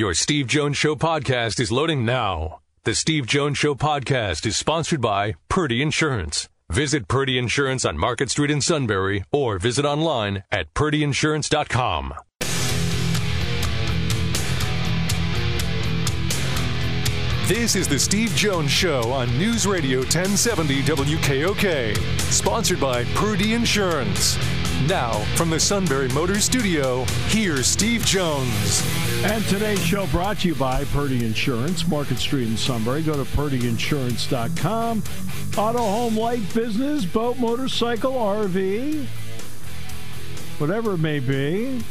Your Steve Jones Show podcast is loading now. The Steve Jones Show podcast is sponsored by Purdy Insurance. Visit Purdy Insurance on Market Street in Sunbury or visit online at purdyinsurance.com. This is the Steve Jones Show on News Radio 1070 WKOK, sponsored by Purdy Insurance. Now, from the Sunbury Motors Studio, here's Steve Jones. And today's show brought to you by Purdy Insurance, Market Street in Sunbury. Go to purdyinsurance.com. Auto, home, light, business, boat, motorcycle, RV, whatever it may be.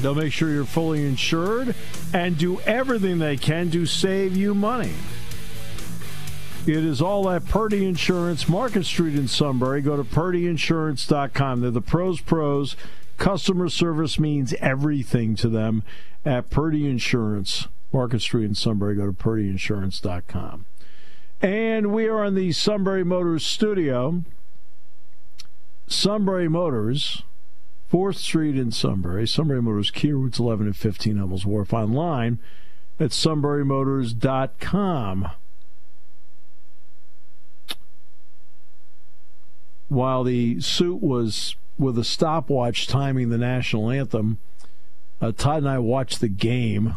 They'll make sure you're fully insured and do everything they can to save you money. It is all at Purdy Insurance, Market Street in Sunbury. Go to purdyinsurance.com. They're the pros, pros. Customer service means everything to them at Purdy Insurance, Market Street in Sunbury. Go to purdyinsurance.com. And we are in the Sunbury Motors studio. Sunbury Motors 4th Street in Sunbury. Sunbury Motors, Kia Routes 11 and 15, Hummels Wharf. Online at sunburymotors.com. While the suit was with a stopwatch timing the national anthem, uh, Todd and I watched the game.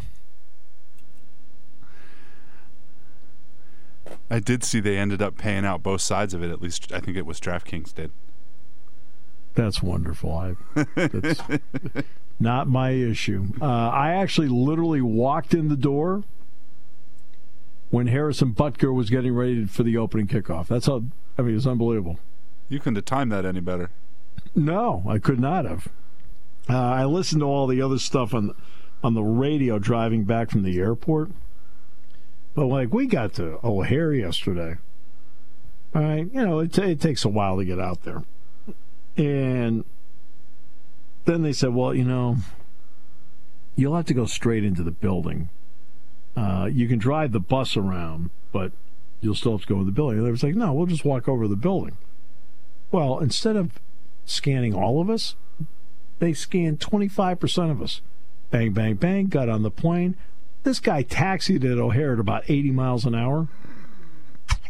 I did see they ended up paying out both sides of it. At least I think it was DraftKings did. That's wonderful. I, that's not my issue. Uh, I actually literally walked in the door when Harrison Butker was getting ready for the opening kickoff. That's how. I mean, it's unbelievable. You couldn't have timed that any better. No, I could not have. Uh, I listened to all the other stuff on on the radio driving back from the airport. But like we got to O'Hare yesterday. All right, you know it, t- it takes a while to get out there. And then they said, well, you know, you'll have to go straight into the building. Uh, you can drive the bus around, but you'll still have to go in the building. And they was like, no, we'll just walk over the building. Well, instead of scanning all of us, they scanned 25% of us. Bang, bang, bang, got on the plane. This guy taxied at O'Hare at about 80 miles an hour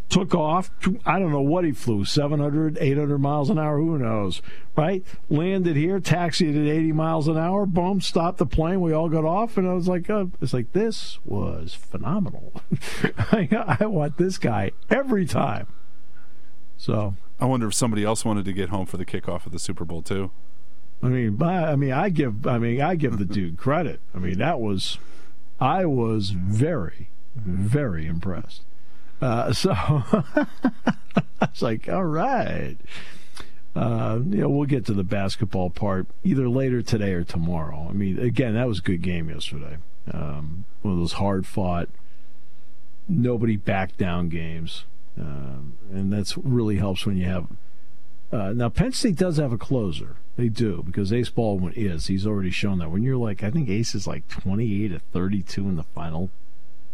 took off. I don't know what he flew 700, 800 miles an hour, who knows, right? Landed here, taxied at 80 miles an hour, boom, stopped the plane. We all got off, and I was like, uh, it's like, this was phenomenal. I, I want this guy every time. So. I wonder if somebody else wanted to get home for the kickoff of the Super Bowl, too. I mean, I mean, I give, I mean, I give the dude credit. I mean, that was, I was very, very impressed. Uh, so I was like, all right. Uh, you know, we'll get to the basketball part either later today or tomorrow. I mean, again, that was a good game yesterday. Um, one of those hard fought, nobody back down games. Um, and that's really helps when you have. Uh, now, Penn State does have a closer. They do because Ace Baldwin is. He's already shown that. When you're like, I think Ace is like 28 to 32 in the final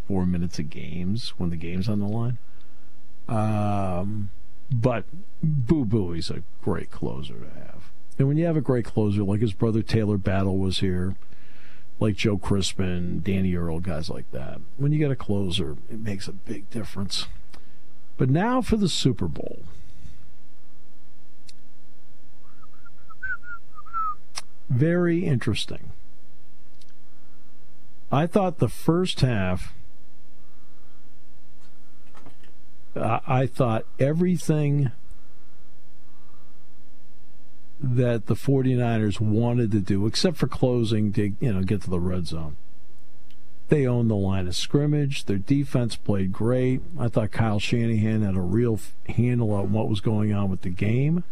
four minutes of games when the game's on the line. Um, but Boo Buie, he's a great closer to have. And when you have a great closer, like his brother Talor Battle was here, like Joe Crispin, Danny Earl, guys like that, when you get a closer, it makes a big difference. But now for the Super Bowl. Very interesting. I thought the first half I thought everything that the 49ers wanted to do, except for closing to you know get to the red zone. They owned the line of scrimmage. Their defense played great. I thought Kyle Shanahan had a real handle on what was going on with the game.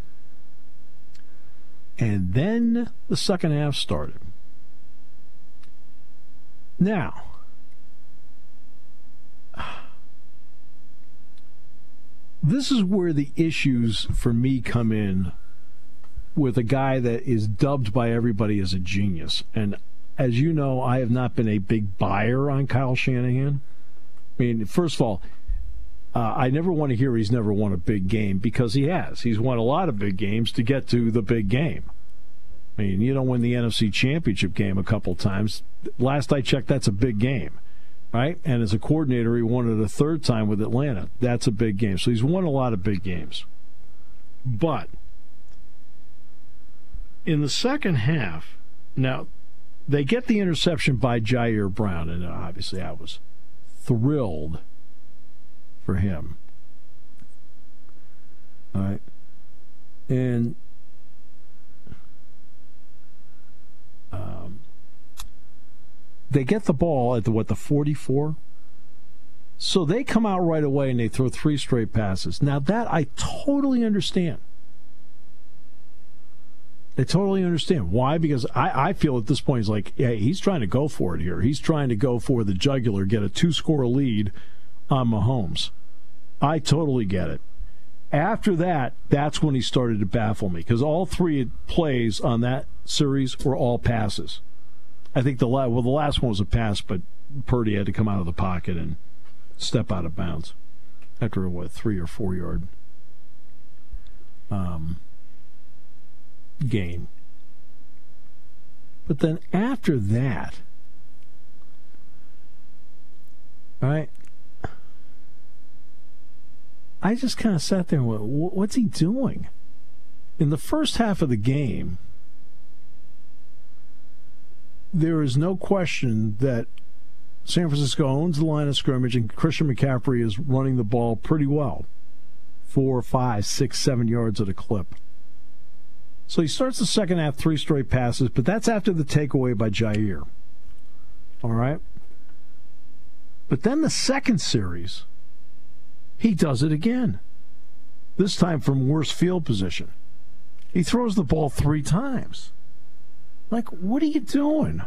And then the second half started. Now, this is where the issues for me come in with a guy that is dubbed by everybody as a genius. And as you know, I have not been a big buyer on Kyle Shanahan. I mean, first of all, uh, I never want to hear he's never won a big game because he has. He's won a lot of big games to get to the big game. I mean, you don't win the NFC Championship game a couple times. Last I checked, that's a big game, right? And as a coordinator, he won it a third time with Atlanta. That's a big game. So he's won a lot of big games. But in the second half, now they get the interception by Ji'Ayir Brown, and obviously I was thrilled for him. All right. And um, they get the ball at the what the 44 so they come out right away and they throw three straight passes now that i totally understand I totally understand. Why? Because I, I feel at this point he's like yeah he's trying to go for it here. He's trying to go for the jugular get a two score lead on Mahomes. I totally get it. After that that's when he started to baffle me because all three plays on that series were all passes. I think the la- well the last one was a pass but Purdy had to come out of the pocket and step out of bounds after a what three or four yard um gain. But then after that, right? I just kind of sat there and went, what's he doing? In the first half of the game, there is no question that San Francisco owns the line of scrimmage and Christian McCaffrey is running the ball pretty well. Four, five, six, seven yards at a clip. So he starts the second half three straight passes, but that's after the takeaway by Ji'Ayir. All right. But then the second series, he does it again. This time from worse field position. He throws the ball three times. Like, what are you doing?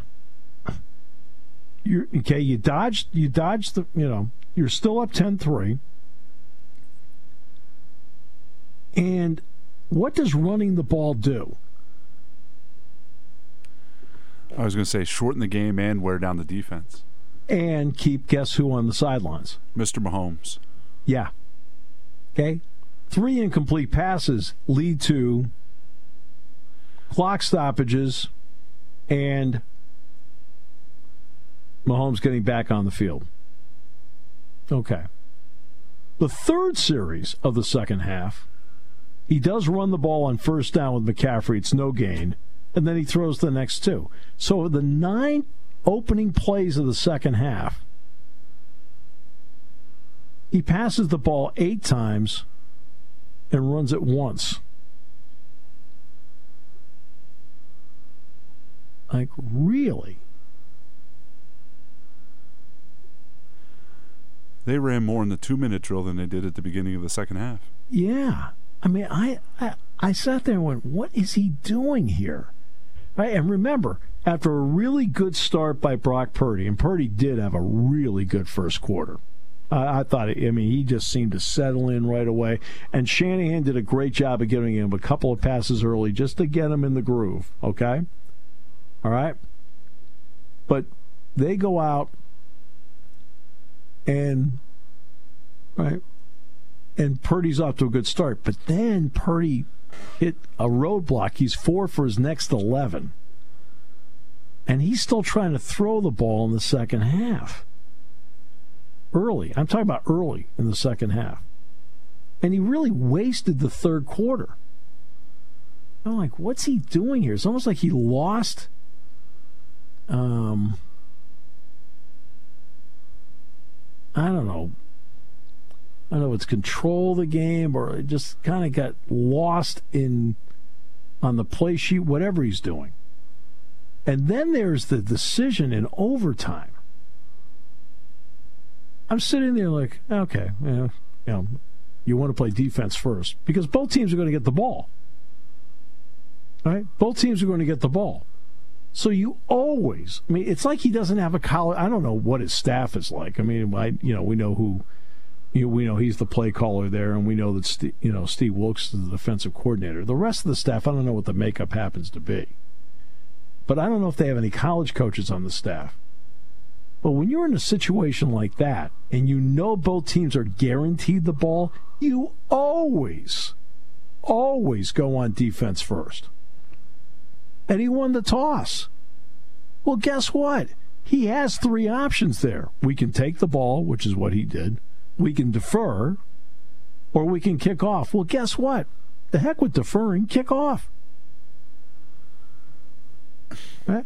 You're okay, you dodged you dodged the you know, you're still up 10-3. And what does running the ball do? I was going to say shorten the game and wear down the defense. And keep guess who on the sidelines? Mr. Mahomes. Yeah. Okay. Three incomplete passes lead to clock stoppages and Mahomes getting back on the field. Okay. The third series of the second half he does run the ball on first down with McCaffrey. It's no gain. And then he throws the next two. So the nine opening plays of the second half, he passes the ball eight times and runs it once. Like, really? They ran more in the two minute drill than they did at the beginning of the second half. Yeah. I mean, I, I, I sat there and went, what is he doing here? Right? And remember, after a really good start by Brock Purdy, and Purdy did have a really good first quarter. I thought, I mean, he just seemed to settle in right away. And Shanahan did a great job of giving him a couple of passes early just to get him in the groove, okay? All right? But they go out and, right, and Purdy's off to a good start. But then Purdy hit a roadblock. He's four for his next 11. And he's still trying to throw the ball in the second half. Early. I'm talking about early in the second half. And he really wasted the third quarter. I'm like, what's he doing here? It's almost like he lost. Um, I don't know I don't know it's control the game or it just kind of got lost in on the play sheet, whatever he's doing. And then there's the decision in overtime. I'm sitting there like, okay, you know, you, know, you want to play defense first because both teams are going to get the ball. Right? Both teams are going to get the ball. So you always, I mean, it's like he doesn't have a college. I don't know what his staff is like. I mean, I, you know, we know who you we know he's the play caller there, and we know that Steve, you know Steve Wilks is the defensive coordinator. The rest of the staff, I don't know what the makeup happens to be, but I don't know if they have any college coaches on the staff. But when you're in a situation like that, and you know both teams are guaranteed the ball, you always, always go on defense first. and he won the toss. Well, guess what? He has three options there. We can take the ball, which is what he did. We can defer, or we can kick off. Well, guess what? The heck with deferring, kick off. Right?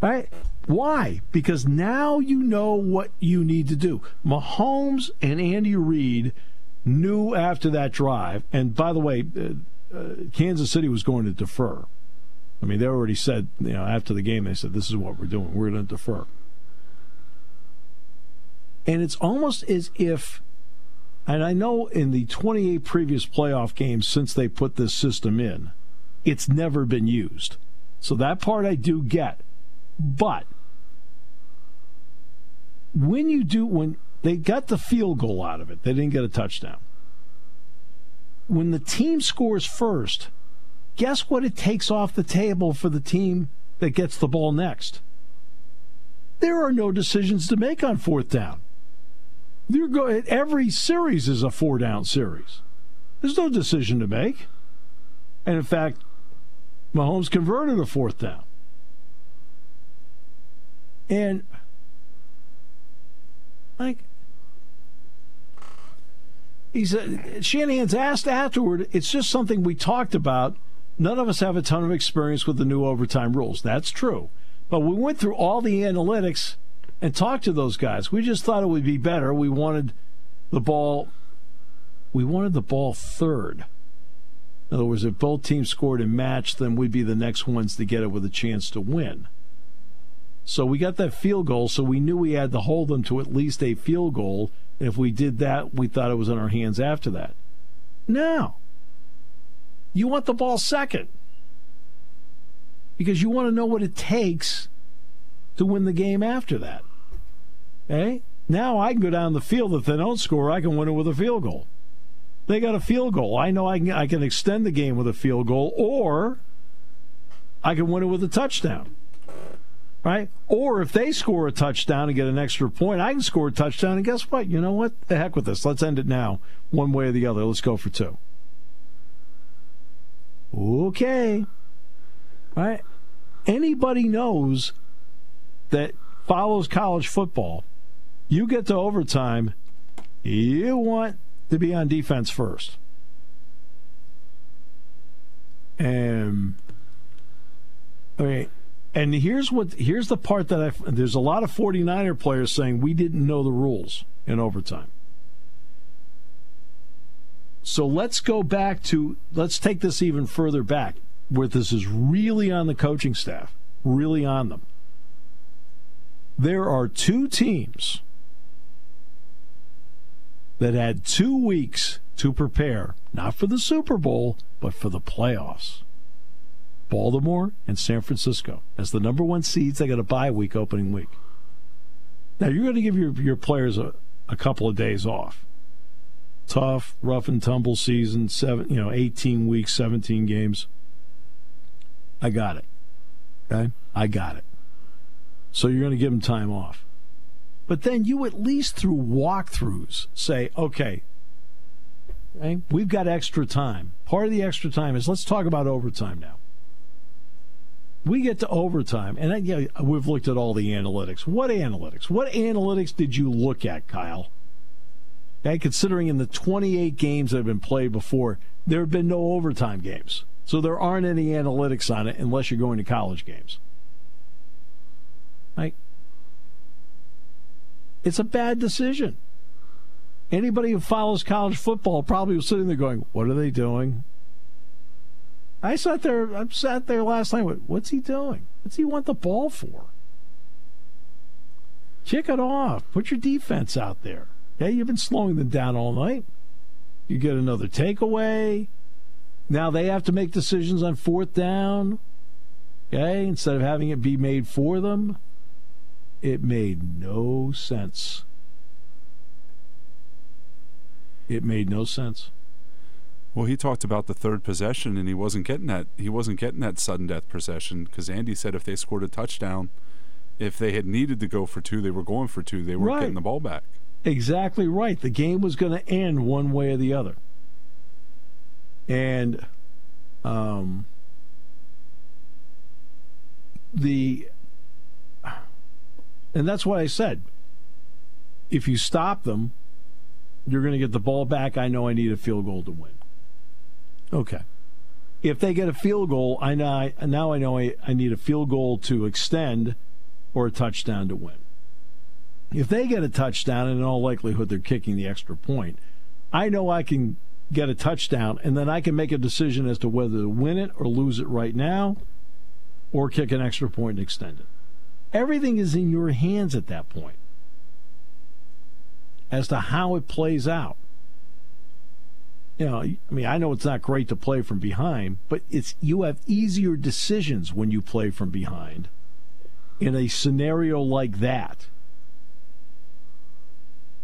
Right? Why? Because now you know what you need to do. Mahomes and Andy Reid knew after that drive, and by the way, uh, uh, Kansas City was going to defer. I mean, they already said, you know, after the game, they said, this is what we're doing. We're going to defer. And it's almost as if, and I know in the 28 previous playoff games since they put this system in, it's never been used. So that part I do get. But when you do, when they got the field goal out of it, they didn't get a touchdown. When the team scores first, guess what it takes off the table for the team that gets the ball next? There are no decisions to make on fourth down. You're go- every series is a four down series. There's no decision to make. And in fact, Mahomes converted a fourth down. And like he said Shanahan's asked afterward, it's just something we talked about. None of us have a ton of experience with the new overtime rules. That's true. But we went through all the analytics and talk to those guys. We just thought it would be better. We wanted the ball we wanted the ball third. In other words, if both teams scored and matched, then we'd be the next ones to get it with a chance to win. So we got that field goal, so we knew we had to hold them to at least a field goal. And if we did that, we thought it was in our hands after that. Now, you want the ball second because you want to know what it takes to win the game after that. Okay? Now I can go down the field. If they don't score, I can win it with a field goal. They got a field goal. I know I can, I can extend the game with a field goal, or I can win it with a touchdown. Right? Or if they score a touchdown and get an extra point, I can score a touchdown. And guess what? You know what? The heck with this. Let's end it now, one way or the other. Let's go for two. Okay. Right? Anybody knows that follows college football, you get to overtime, you want to be on defense first. And okay, and here's what here's the part that I there's a lot of 49er players saying we didn't know the rules in overtime. So let's go back to let's take this even further back where this is really on the coaching staff, really on them. There are two teams that had two weeks to prepare, not for the Super Bowl, but for the playoffs. Baltimore and San Francisco. As the number one seeds, they got a bye week opening week. Now, you're going to give your, your players a, a couple of days off. Tough, rough and tumble season, seven, you know, 18 weeks, 17 games. I got it. Okay? I got it. So you're going to give them time off. But then you at least through walkthroughs say, okay, okay, we've got extra time. Part of the extra time is let's talk about overtime now. We get to overtime, and yeah, we've looked at all the analytics. What analytics? What analytics did you look at, Kyle? Okay, considering in the 28 games that have been played before, there have been no overtime games. So there aren't any analytics on it unless you're going to college games. Right? It's a bad decision. Anybody who follows college football probably was sitting there going, "What are they doing?" I sat there. I sat there last night. What's he doing? What's he want the ball for? Kick it off. Put your defense out there. Yeah, you've been slowing them down all night. You get another takeaway. Now they have to make decisions on fourth down. Okay, instead of having it be made for them. It made no sense. It made no sense. Well, he talked about the third possession, and he wasn't getting that. He wasn't getting that sudden death possession because Andy said if they scored a touchdown, if they had needed to go for two, they were going for two. They weren't right. getting the ball back. Exactly right. The game was going to end one way or the other, and um, the and that's what I said. If you stop them, you're going to get the ball back. I know I need a field goal to win. Okay. If they get a field goal, I know now I know I, I need a field goal to extend or a touchdown to win. If they get a touchdown, and in all likelihood they're kicking the extra point, I know I can get a touchdown, and then I can make a decision as to whether to win it or lose it right now, or kick an extra point and extend it. Everything is in your hands at that point as to how it plays out. You know, I mean, I know it's not great to play from behind, but it's you have easier decisions when you play from behind in a scenario like that.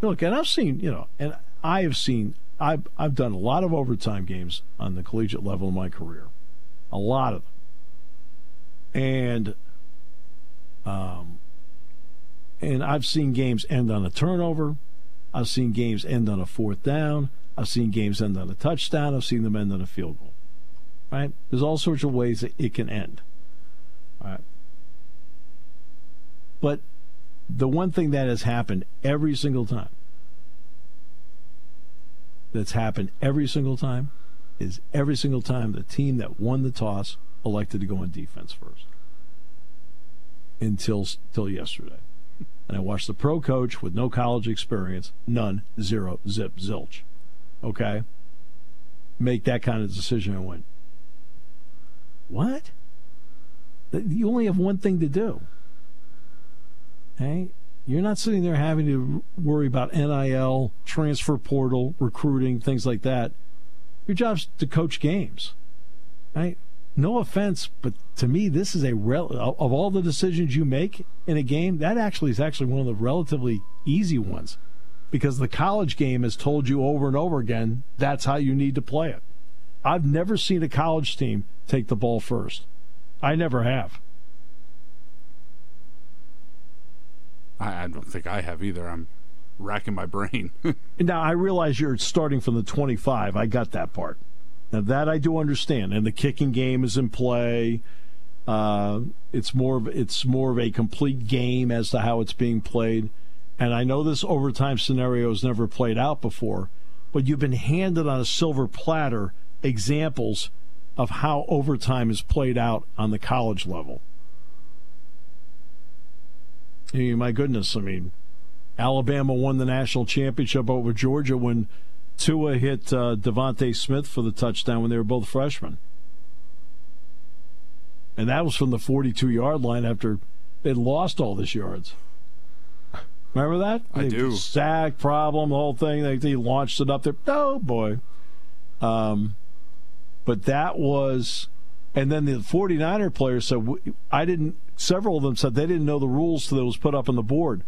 Look, and I've seen, you know, and I have seen I've I've done a lot of overtime games on the collegiate level in my career. A lot of them. And um, and I've seen games end on a turnover. I've seen games end on a fourth down. I've seen games end on a touchdown. I've seen them end on a field goal. Right? There's all sorts of ways that it can end. Right. But the one thing that has happened every single time, that's happened every single time, is every single time the team that won the toss elected to go on defense first until until yesterday. And I watched the pro coach with no college experience, none, zero, zip, zilch. Okay? Make that kind of decision and went, what? You only have one thing to do. Hey, you're not sitting there having to worry about NIL, transfer portal, recruiting, things like that. Your job's to coach games. Right? No offense, but to me, this is a rel- of all the decisions you make in a game, that actually is actually one of the relatively easy ones, because the college game has told you over and over again that's how you need to play it. I've never seen a college team take the ball first. I never have. I, I don't think I have either. I'm racking my brain. now I realize you're starting from the 25. I got that part. Now that I do understand, and the kicking game is in play. Uh, it's more of it's more of a complete game as to how it's being played. And I know this overtime scenario has never played out before, but you've been handed on a silver platter examples of how overtime is played out on the college level. I mean, my goodness, I mean, Alabama won the national championship over Georgia when Tua hit uh, DeVonta Smith for the touchdown when they were both freshmen. And that was from the 42 yard line after they'd lost all this yards. Remember that? I they do. Sack problem, the whole thing. They, they launched it up there. Oh, boy. Um, but that was. And then the 49er players said, I didn't, several of them said they didn't know the rules that was put up on the board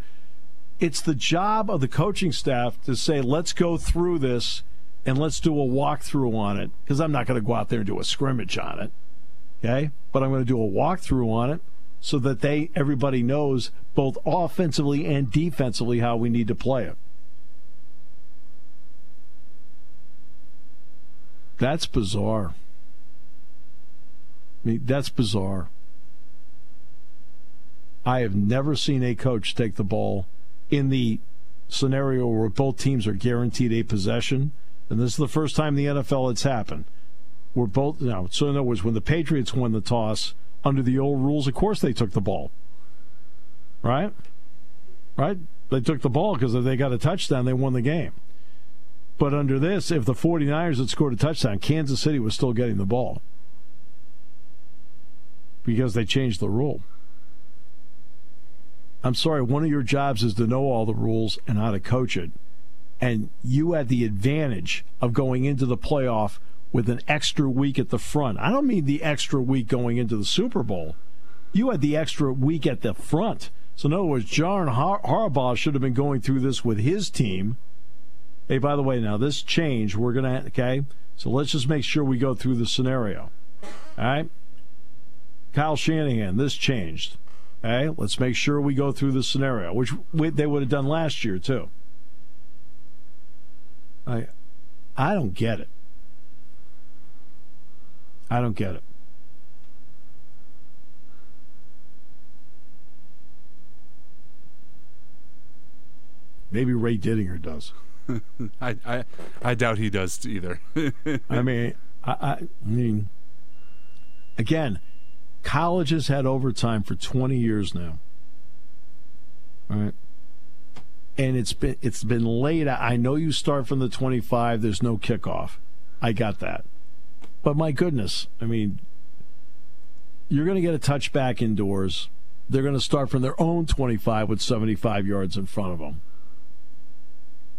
it's the job of the coaching staff to say, let's go through this and let's do a walkthrough on it because I'm not going to go out there and do a scrimmage on it. Okay. But I'm going to do a walkthrough on it so that they everybody knows both offensively and defensively how we need to play it. That's bizarre. I mean, that's bizarre. I have never seen a coach take the ball in the scenario where both teams are guaranteed a possession, and this is the first time in the NFL it's happened. We're both now. So in other words, when the Patriots won the toss under the old rules, of course they took the ball. Right, right. They took the ball because if they got a touchdown, they won the game. But under this, if the 49ers had scored a touchdown, Kansas City was still getting the ball because they changed the rule. I'm sorry, one of your jobs is to know all the rules and how to coach it. And you had the advantage of going into the playoff with an extra week at the front. I don't mean the extra week going into the Super Bowl. You had the extra week at the front. So, in other words, John Har- Harbaugh should have been going through this with his team. Hey, by the way, now this change, we're going to, okay? So let's just make sure we go through the scenario. All right? Kyle Shanahan, this changed. Hey, let's make sure we go through the scenario, which we, they would have done last year too. I, I don't get it. I don't get it. Maybe Ray Didinger does. I, I, I doubt he does either. I mean, I, I mean, again, college has had overtime for 20 years now. All right. And it's been it's been laid out. I know you start from the 25. There's no kickoff. I got that. But my goodness, I mean, you're going to get a touchback indoors. They're going to start from their own 25 with 75 yards in front of them.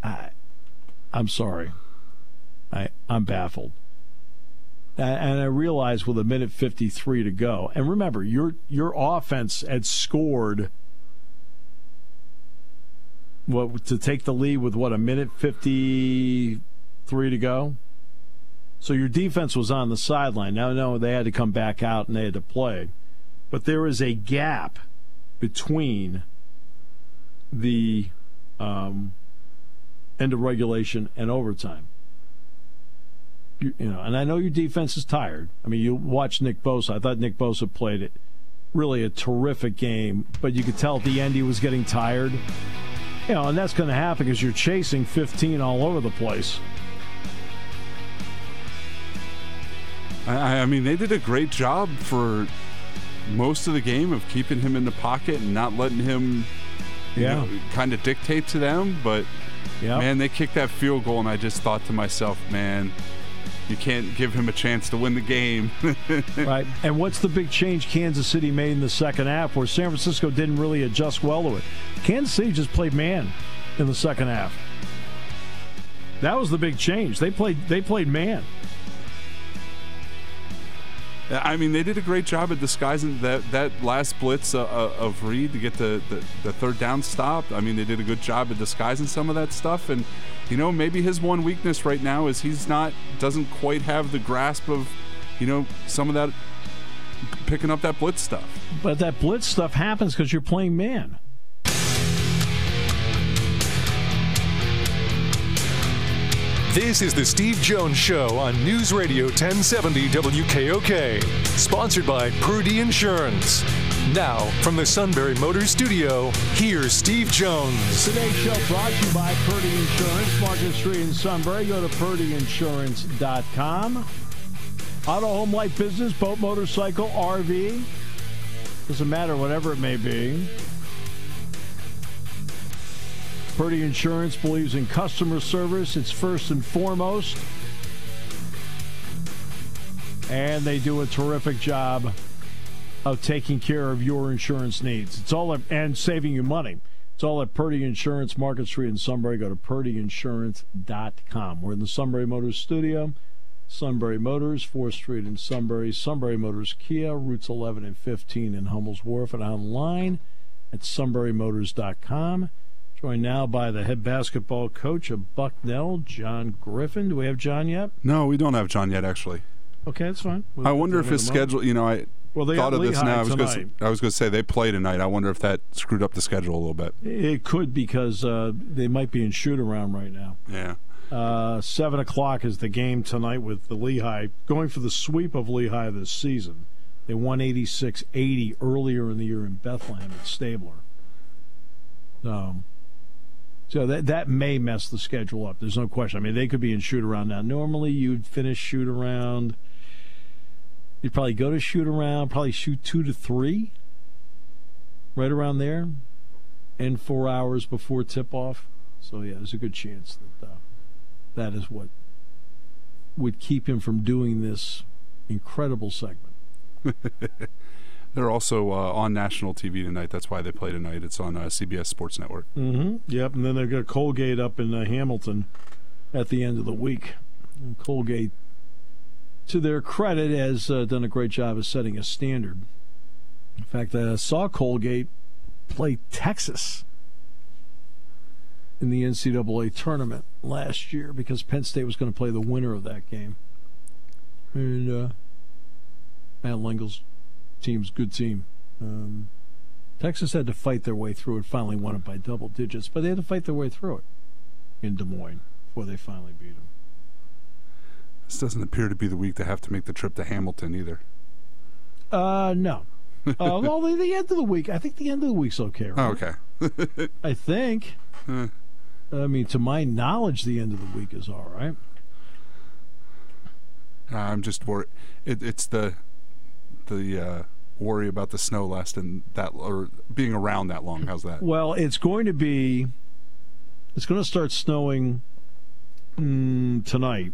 I, I'm sorry. I, I'm baffled. And I realize with a minute 53 to go, and remember, your your offense had scored what to take the lead with what a minute 53 to go. So your defense was on the sideline. Now, no, they had to come back out and they had to play, but there is a gap between the um, end of regulation and overtime. You, you, know, and I know your defense is tired. I mean, you watch Nick Bosa. I thought Nick Bosa played it really a terrific game, but you could tell at the end he was getting tired. You know, and that's going to happen because you're chasing 15 all over the place. I, I mean, they did a great job for most of the game of keeping him in the pocket and not letting him, yeah, kind of dictate to them. But yep. man, they kicked that field goal, and I just thought to myself, man, you can't give him a chance to win the game. right. And what's the big change Kansas City made in the second half where San Francisco didn't really adjust well to it? Kansas City just played man in the second half. That was the big change. They played they played man. I mean, they did a great job at disguising that, that last blitz uh, uh, of Reed to get the, the, the, third down stopped. I mean, they did a good job at disguising some of that stuff. And, you know, maybe his one weakness right now is he's not, doesn't quite have the grasp of, you know, some of that, picking up that blitz stuff. But that blitz stuff happens because you're playing man. This is the Steve Jones Show on News Radio 1070 WKOK, sponsored by Purdy Insurance. Now, from the Sunbury Motors Studio, here's Steve Jones. Today's show brought to you by Purdy Insurance, Market Street in Sunbury. Go to purdyinsurance.com. Auto, home, life, business, boat, motorcycle, RV. Doesn't matter, whatever it may be. Purdy Insurance believes in customer service. It's first and foremost. And they do a terrific job of taking care of your insurance needs. It's all and saving you money. It's all at Purdy Insurance, Market Street in Sunbury. Go to purdyinsurance.com. We're in the Sunbury Motors studio. Sunbury Motors, 4th Street in Sunbury. Sunbury Motors Kia, routes 11 and 15 in Hummel's Wharf, and online at sunburymotors.com. Joined now by the head basketball coach of Bucknell, John Griffin. Do we have John yet? No, we don't have John yet, actually. Okay, that's fine. We'll I wonder if his schedule, you know, I well, they thought of Lehigh this now. I was, tonight. gonna, I was going to say they play tonight. I wonder if that screwed up the schedule a little bit. It could because uh, they might be in shoot around right now. Yeah. Uh, Seven o'clock is the game tonight with the Lehigh going for the sweep of Lehigh this season. They won 86-80 earlier in the year in Bethlehem at Stabler. Um, so that that may mess the schedule up. There's no question. I mean, they could be in shoot around now. Normally, you'd finish shoot around. You'd probably go to shoot around, probably shoot two to three, right around there, and four hours before tip off. So yeah, there's a good chance that uh, that is what would keep him from doing this incredible segment. They're also uh, on national TV tonight. That's why they play tonight. It's on uh, CBS Sports Network. Mm-hmm. Yep, and then they've got Colgate up in uh, Hamilton at the end of the week. And Colgate, to their credit, has uh, done a great job of setting a standard. In fact, I saw Colgate play Texas in the NCAA tournament last year because Penn State was going to play the winner of that game. And uh, Matt team's good team. Um, Texas had to fight their way through it. Finally, won it by double digits, but they had to fight their way through it in Des Moines before they finally beat them. This doesn't appear to be the week to have to make the trip to Hamilton either. Uh, no. uh, well, the, the end of the week. I think the end of the week's okay. Right? Oh, okay. I think. I mean, to my knowledge, the end of the week is all right. I'm just worried. It, it's the the uh, worry about the snow lasting that or being around that long. How's that? Well, it's going to be. It's going to start snowing mm, tonight,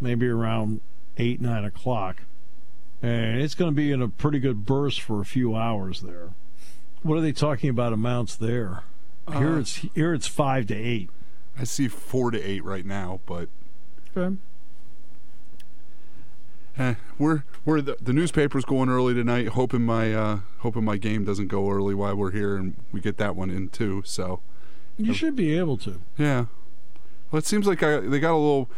maybe around eight nine o'clock, and it's going to be in a pretty good burst for a few hours there. What are they talking about amounts there? Here Uh, it's here it's five to eight. I see four to eight right now, but Okay. eh, we're we're the, the newspaper's going early tonight, hoping my uh, hoping my game doesn't go early while we're here, and we get that one in too. So You should be able to. yeah, well, it seems like I, they got a little.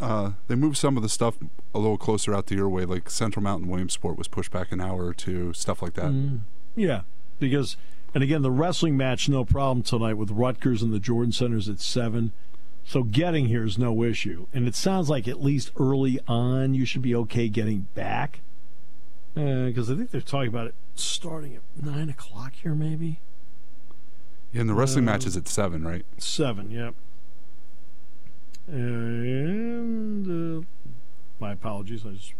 Uh, they moved some of the stuff a little closer out to your way, like Central Mountain Williamsport was pushed back an hour or two, stuff like that. Mm. Yeah, because and again the wrestling match no problem tonight with Rutgers and the Jordan Centers at seven. So getting here is no issue, and it sounds like at least early on you should be okay getting back. Because I think they're talking about it starting at nine o'clock here, maybe Yeah, and the wrestling Uh, match is at seven, right? seven. Yep. And uh, my apologies. I just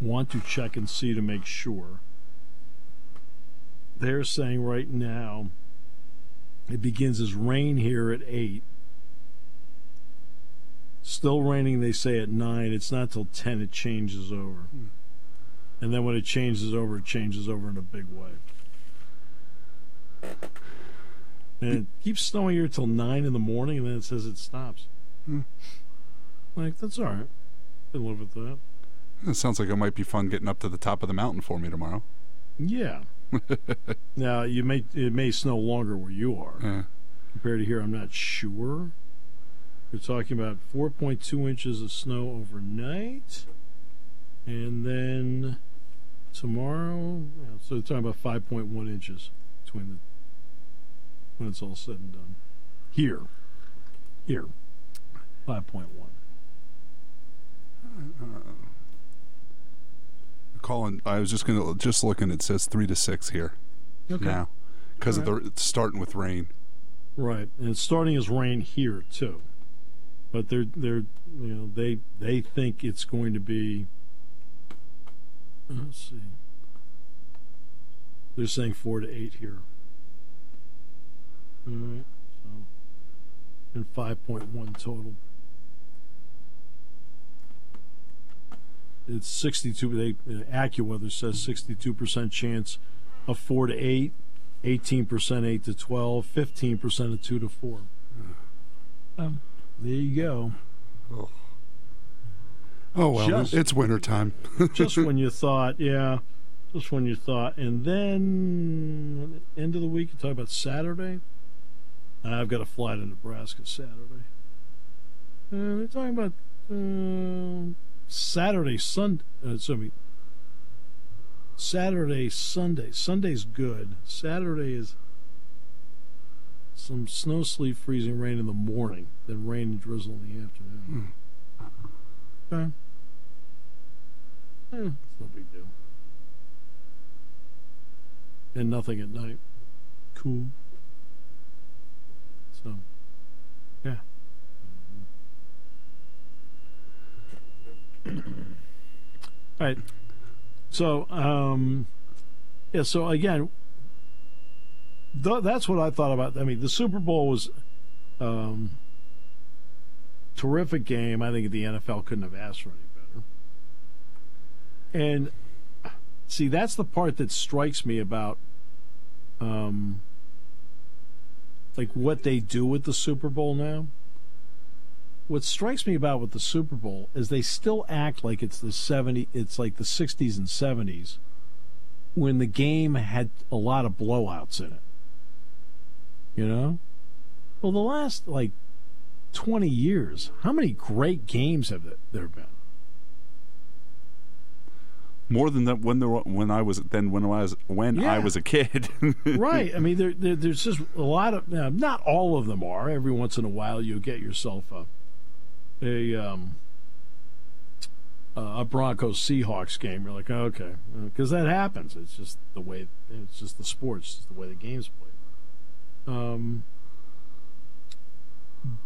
want to check and see to make sure. They're saying right now it begins as rain here at 8. Still raining, they say, at 9. It's not till 10 it changes over. And then when it changes over, it changes over in a big way. And it keeps snowing here till 9 in the morning, and then it says it stops. Hmm. Like, that's all right. I live with that. It sounds like it might be fun getting up to the top of the mountain for me tomorrow. Yeah. now you may it may snow longer where you are Yeah. compared to here. I'm not sure. We're talking about 4.2 inches of snow overnight, and then tomorrow. Yeah, so they're talking about 5.1 inches between the when it's all said and done. Here, here, 5.1. Uh, Colin, I was just gonna just looking. It says three to six here now because of the it's starting with rain. Right, and it's starting as rain here too, but they're they're you know they they think it's going to be. Let's see. They're saying four to eight here. All right, so and five point one total. It's sixty-two. They uh, AccuWeather says sixty-two percent chance of four to eight. 18% 8 to 12, 15% of 2 to 4. Um, there you go. Oh well, Just- it's winter time. Just when you thought, yeah, just when you thought. And then, end of the week, you talk about Saturday. I've got to fly to Nebraska Saturday. Uh, they're talking about uh, Saturday, Sunday. Uh, sorry, Saturday, Sunday. Sunday's good. Saturday is some snow, sleet, freezing rain in the morning, then rain and drizzle in the afternoon. Okay. Eh, it's no big deal. And nothing at night. Cool. So, yeah. All right. So, um, yeah. So again, th- that's what I thought about. I mean, the Super Bowl was um, terrific game. I think the NFL couldn't have asked for any better. And see, that's the part that strikes me about, um, like what they do with the Super Bowl now. What strikes me about with the Super Bowl is they still act like it's the 70 it's like the 60s and 70s when the game had a lot of blowouts in it. You know? Well, the last like 20 years, how many great games have there been? More than that when there were, when I was then when I was when Yeah. I was a kid. right. I mean, there, there, there's just a lot of. Not all of them are. Every once in a while, you get yourself a a um, a Broncos Seahawks game. You're like, okay, because that happens. It's just the way. It's just the sports. It's the way the game's played. Um,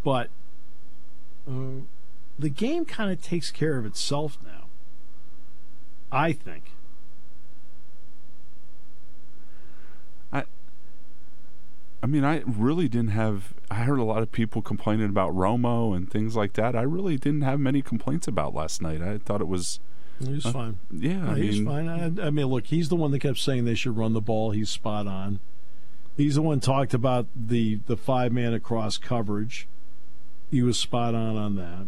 but uh, the game kind of takes care of itself now. I think. I mean, I really didn't have. I heard a lot of people complaining about Romo and things like that. I really didn't have many complaints about last night. I thought it was. He's uh, fine. Yeah, I he's mean, fine. I, I, mean, look, he's the one that kept saying they should run the ball. He's spot on. He's the one talked about the the five man across coverage. He was spot on on that.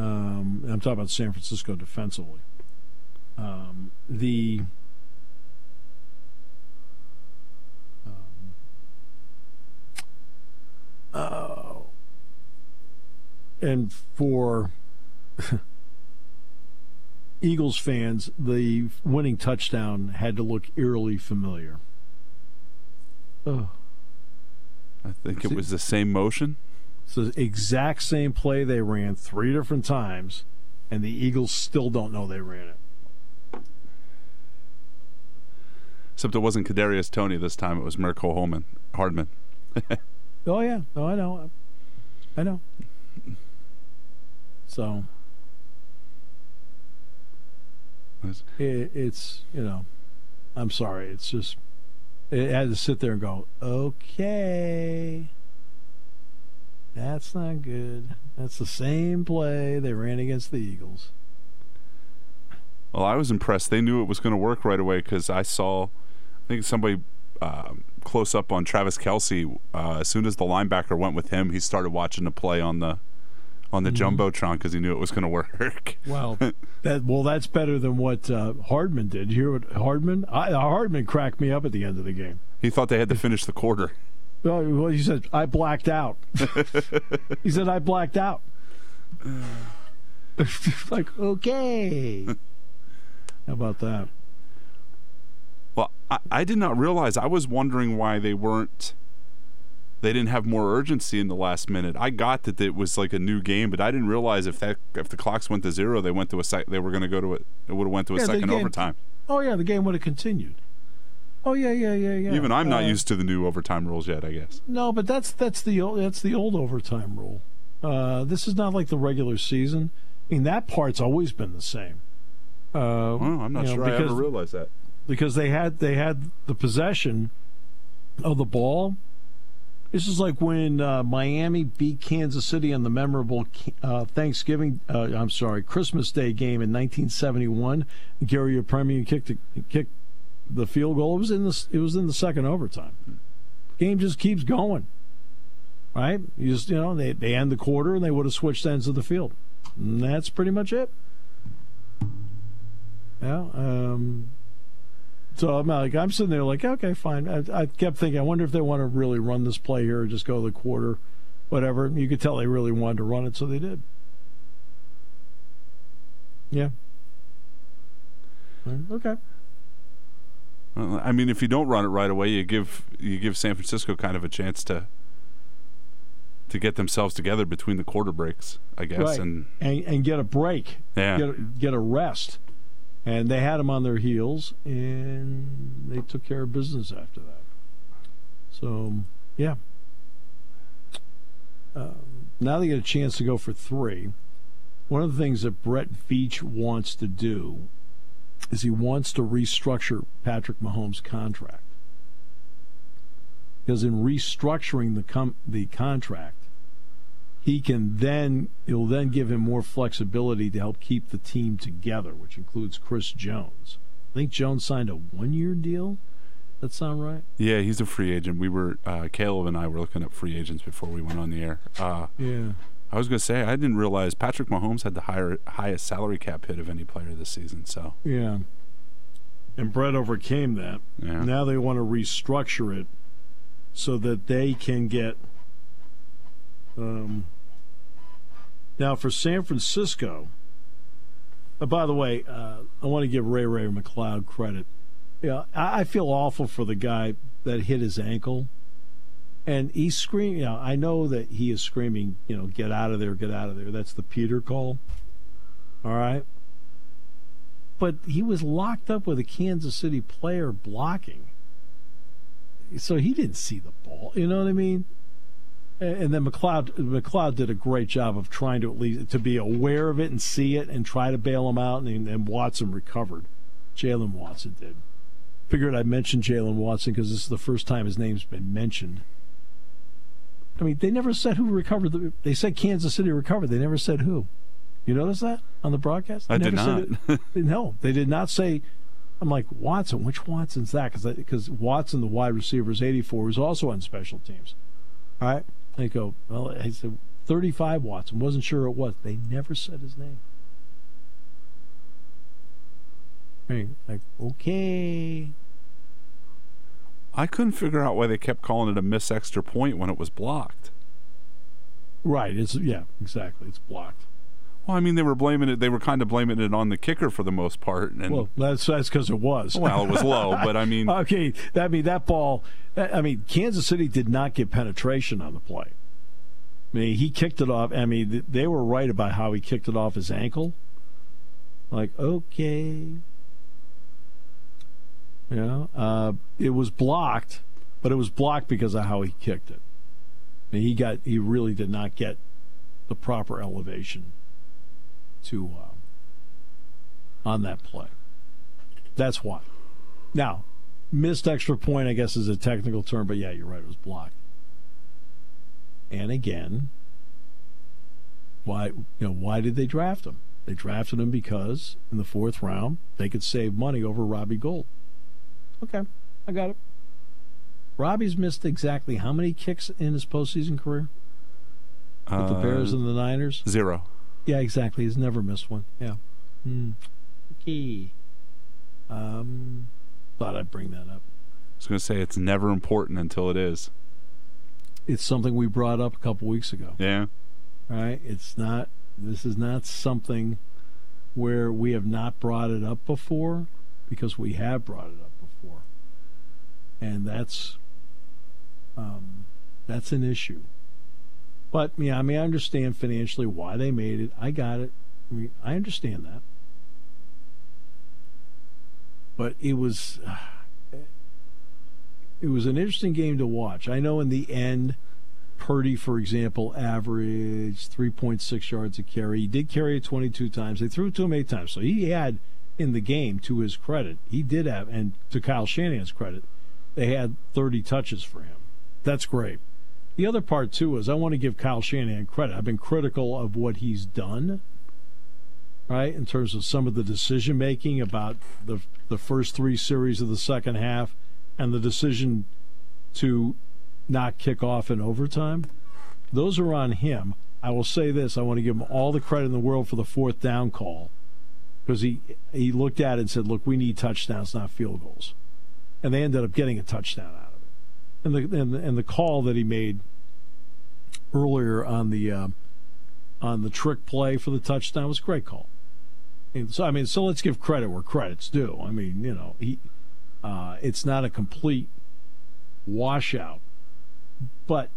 Um, I'm talking about San Francisco defensively. Um, the Oh. And for Eagles fans, the winning touchdown had to look eerily familiar. Oh. I think it was the same motion. It's the exact same play they ran three different times, and the Eagles still don't know they ran it. Except it wasn't Kadarius Toney this time; it was Mecole Holman Hardman. Oh yeah, oh I know, I know. So it, it's you know, I'm sorry. It's just it had to sit there and go, okay, that's not good. That's the same play they ran against the Eagles. Well, I was impressed. They knew it was going to work right away because I saw, I think somebody um, close up on Travis Kelce. Uh, as soon as the linebacker went with him, he started watching the play on the on the mm-hmm. jumbotron because he knew it was going to work. well, that well, that's better than what uh, Hardman did. You hear what Hardman? I, Hardman cracked me up at the end of the game. He thought they had to finish the quarter. Well, he said I blacked out. he said I blacked out. like okay. How about that? Well, I, I did not realize. I was wondering why they weren't. They didn't have more urgency in the last minute. I got that it was like a new game, but I didn't realize if that if the clocks went to zero, they went to a sec. They were going to go to it. It would have went to a yeah, second game, overtime. Oh yeah, the game would have continued. Oh yeah, yeah, yeah, yeah. Even I'm not uh, used to the new overtime rules yet. I guess. No, but that's that's the old that's the old overtime rule. Uh, this is not like the regular season. I mean, that part's always been the same. Uh, well, I'm not sure know, I ever realized that because they had they had the possession of the ball. This is like when uh, Miami beat Kansas City on the memorable uh, Thanksgiving, uh, I'm sorry, Christmas Day game in 1971. Garo Yepremian kicked the, kicked the field goal. It was in the it was in the second overtime. Game just keeps going, right? You just you know they they end the quarter and they would have switched ends of the field. And that's pretty much it. Yeah. Um, so I'm like, I'm sitting there like, okay, fine. I, I, kept thinking, I wonder if they want to really run this play here or just go the quarter, whatever. You could tell they really wanted to run it, so they did. Yeah. Okay. Well, I mean, if you don't run it right away, you give you give San Francisco kind of a chance to to get themselves together between the quarter breaks, I guess, right. and, and and get a break, yeah, get get a rest and they had them on their heels, and they took care of business after that. So, yeah. Um, now they get a chance to go for three. One of the things that Brett Veach wants to do is he wants to restructure Patrick Mahomes' contract. Because in restructuring the com- the contract, he can then it'll then give him more flexibility to help keep the team together, which includes Chris Jones. I think Jones signed a one-year deal. That sound right? Yeah, he's a free agent. We were uh, Caleb and I were looking up free agents before we went on the air. Uh, yeah. I was going to say I didn't realize Patrick Mahomes had the higher, highest salary cap hit of any player this season. So yeah, and Brett overcame that. Yeah. Now they want to restructure it so that they can get um, now, for San Francisco, uh, by the way, uh, I want to give Ray Ray McCloud credit. Yeah, I, I feel awful for the guy that hit his ankle. And he's screaming, you know, I know that he is screaming, you know, get out of there, get out of there. That's the Peter call. All right. But he was locked up with a Kansas City player blocking. So he didn't see the ball. You know what I mean? And then McCloud McCloud did a great job of trying to at least to be aware of it and see it and try to bail him out, and, and Watson recovered. Jaylen Watson did. Figured I'd mention Jaylen Watson because this is the first time his name's been mentioned. I mean, they never said who recovered. The, they said Kansas City recovered. They never said who. You notice that on the broadcast? They I did not. no, they did not say. I'm like Watson. Which Watson's that? Because because Watson, the wide receiver, is 84, who's also on special teams. All right. They go. Well, I said 35 watts and Wasn't sure it was. They never said his name. I like okay. I couldn't figure out why they kept calling it a miss extra point when it was blocked. Right. It's yeah. Exactly. It's blocked. Well, I mean, they were blaming it. They were kind of blaming it on the kicker for the most part. And Well, that's that's because it was. well, it was low, but I mean, Okay, I mean that ball. I mean, Kansas City did not get penetration on the play. I mean, he kicked it off. I mean, they were right about how he kicked it off his ankle. Like, okay, you know, uh, it was blocked, but it was blocked because of how he kicked it. I mean, he got he really did not get the proper elevation to uh, on that play. That's why. Now, missed extra point, I guess, is a technical term, but yeah, you're right. It was blocked. And again, why you know why did they draft him? They drafted him because in the fourth round they could save money over Robbie Gould. Okay, I got it. Robbie's missed exactly how many kicks in his postseason career with the Bears uh, and the Niners? zero. Yeah, exactly. He's never missed one. Yeah. Hmm. Okay. Um, thought I'd bring that up. I was going to say it's never important until it is. It's something we brought up a couple weeks ago. Yeah. Right? It's not. This is not something where we have not brought it up before, because we have brought it up before, and that's um, that's an issue. But yeah, I mean, I understand financially why they made it. I got it. I mean, I understand that. But it was uh, it was an interesting game to watch. I know in the end, Purdy, for example, averaged 3.6 yards a carry. He did carry it 22 times. They threw it to him eight times, so he had in the game. To his credit, he did have, and to Kyle Shanahan's credit, they had 30 touches for him. That's great. The other part too is I want to give Kyle Shanahan credit. I've been critical of what he's done, right, in terms of some of the decision making about the the first three series of the second half, and the decision to not kick off in overtime. Those are on him. I will say this: I want to give him all the credit in the world for the fourth down call because he he looked at it and said, "Look, we need touchdowns, not field goals," and they ended up getting a touchdown out and the and and the call that he made earlier on the uh, on the trick play for the touchdown was a great call. And so I mean, so let's give credit where credit's due. I mean, you know, he uh, it's not a complete washout, but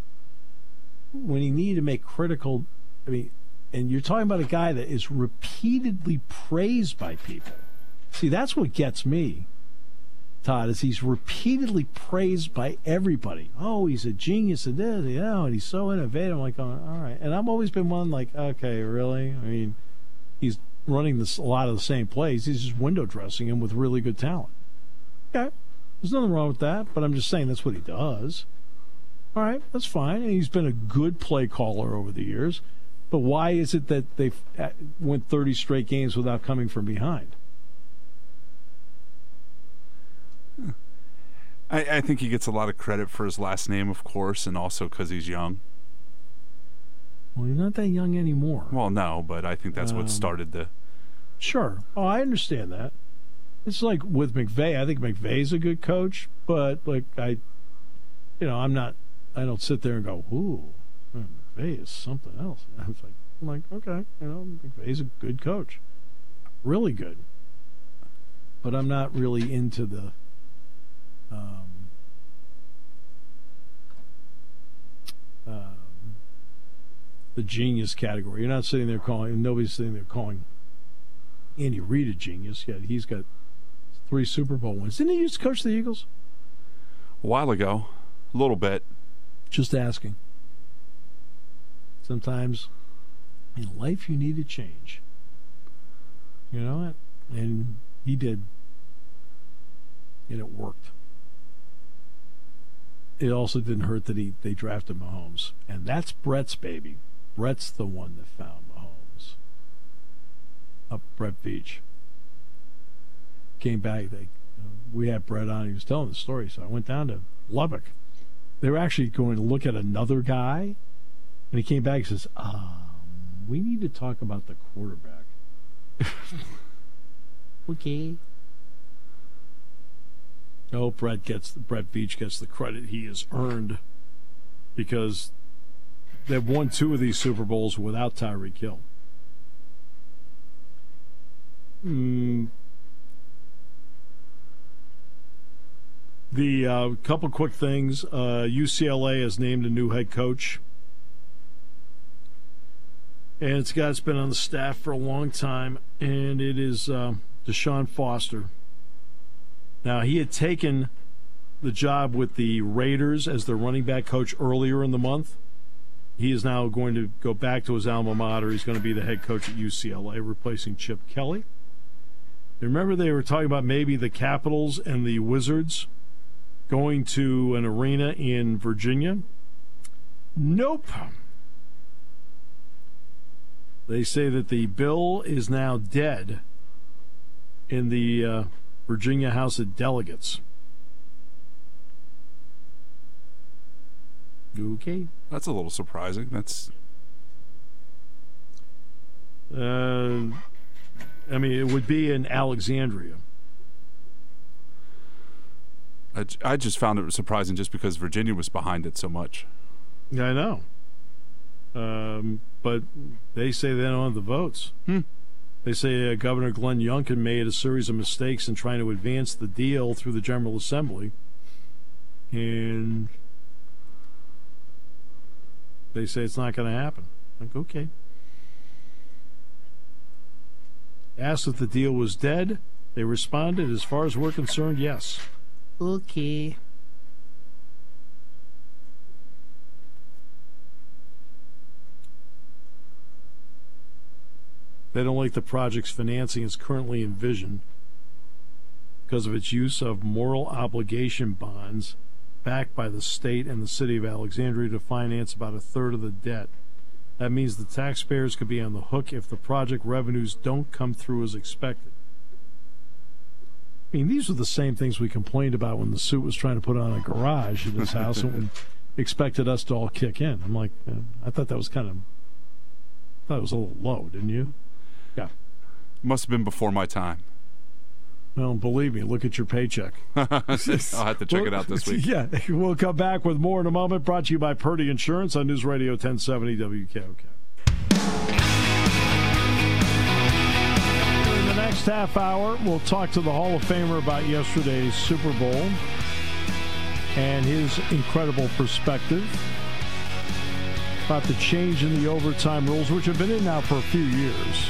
when he needed to make critical, I mean, and you're talking about a guy that is repeatedly praised by people. See, that's what gets me. Todd, is he's repeatedly praised by everybody. Oh, he's a genius at this, you know, and he's so innovative. I'm like, oh, all right. And I've always been one like, okay, really? I mean, he's running this a lot of the same plays. He's just window dressing him with really good talent. Okay, there's nothing wrong with that, but I'm just saying that's what he does. All right, that's fine. And he's been a good play caller over the years. But why is it that they uh, went 30 straight games without coming from behind? I, I think he gets a lot of credit for his last name, of course, and also because he's young. Well, he's not that young anymore. Well, no, but I think that's Um, what started the. Sure. Oh, I understand that. It's like with McVay. I think McVay's a good coach, but like I, you know, I'm not. I don't sit there and go, "Ooh, McVay is something else." I was like, I'm like, okay, you know, McVay's a good coach, really good. But I'm not really into the. Um, um, the genius category. You're not sitting there calling. Nobody's sitting there calling Andy Reid a genius yet. He's got three Super Bowl wins. Didn't he used to coach the Eagles? A while ago, a little bit. Just asking. Sometimes in life you need a change. You know what? And he did. And it worked. It also didn't hurt that he they drafted Mahomes. And that's Brett's baby. Brett's the one that found Mahomes. Up Brett Veach. Came back. They, we had Brett on. He was telling the story. So I went down to Lubbock. They were actually going to look at another guy. And he came back and says, um, we need to talk about the quarterback. okay. Oh, Brett gets Brett Veach gets the credit he has earned because they've won two of these Super Bowls without Tyreek Hill. Mm. The uh, couple quick things: uh, UCLA has named a new head coach, and it's a guy that's been on the staff for a long time, and it is uh, Deshaun Foster. Now, he had taken the job with the Raiders as their running back coach earlier in the month. He is now going to go back to his alma mater. He's going to be the head coach at UCLA, replacing Chip Kelly. Remember, they were talking about maybe the Capitals and the Wizards going to an arena in Virginia? Nope. They say that the bill is now dead in the uh, Virginia House of Delegates. Okay. That's a little surprising. That's. Uh, I mean, it would be in Alexandria. I, I just found it surprising just because Virginia was behind it so much. Yeah, I know. Um, but they say they don't have the votes. Hmm. They say uh, Governor Glenn Youngkin made a series of mistakes in trying to advance the deal through the General Assembly. And they say it's not going to happen. Like, okay. Asked if the deal was dead. They responded, as far as we're concerned, yes. Okay. They don't like the project's financing as currently envisioned because of its use of moral obligation bonds backed by the state and the city of Alexandria to finance about a third of the debt. That means the taxpayers could be on the hook if the project revenues don't come through as expected. I mean, these are the same things we complained about when the suit was trying to put on a garage in his house and expected us to all kick in. I'm like, I thought that was kind of, I thought it was a little low, didn't you? Yeah. Must have been before my time. Well, believe me, look at your paycheck. I'll have to check it out this week. Yeah, we'll come back with more in a moment. Brought to you by Purdy Insurance on News Radio 1070 WKOK. In the next half hour, we'll talk to the Hall of Famer about yesterday's Super Bowl and his incredible perspective about the change in the overtime rules, which have been in now for a few years.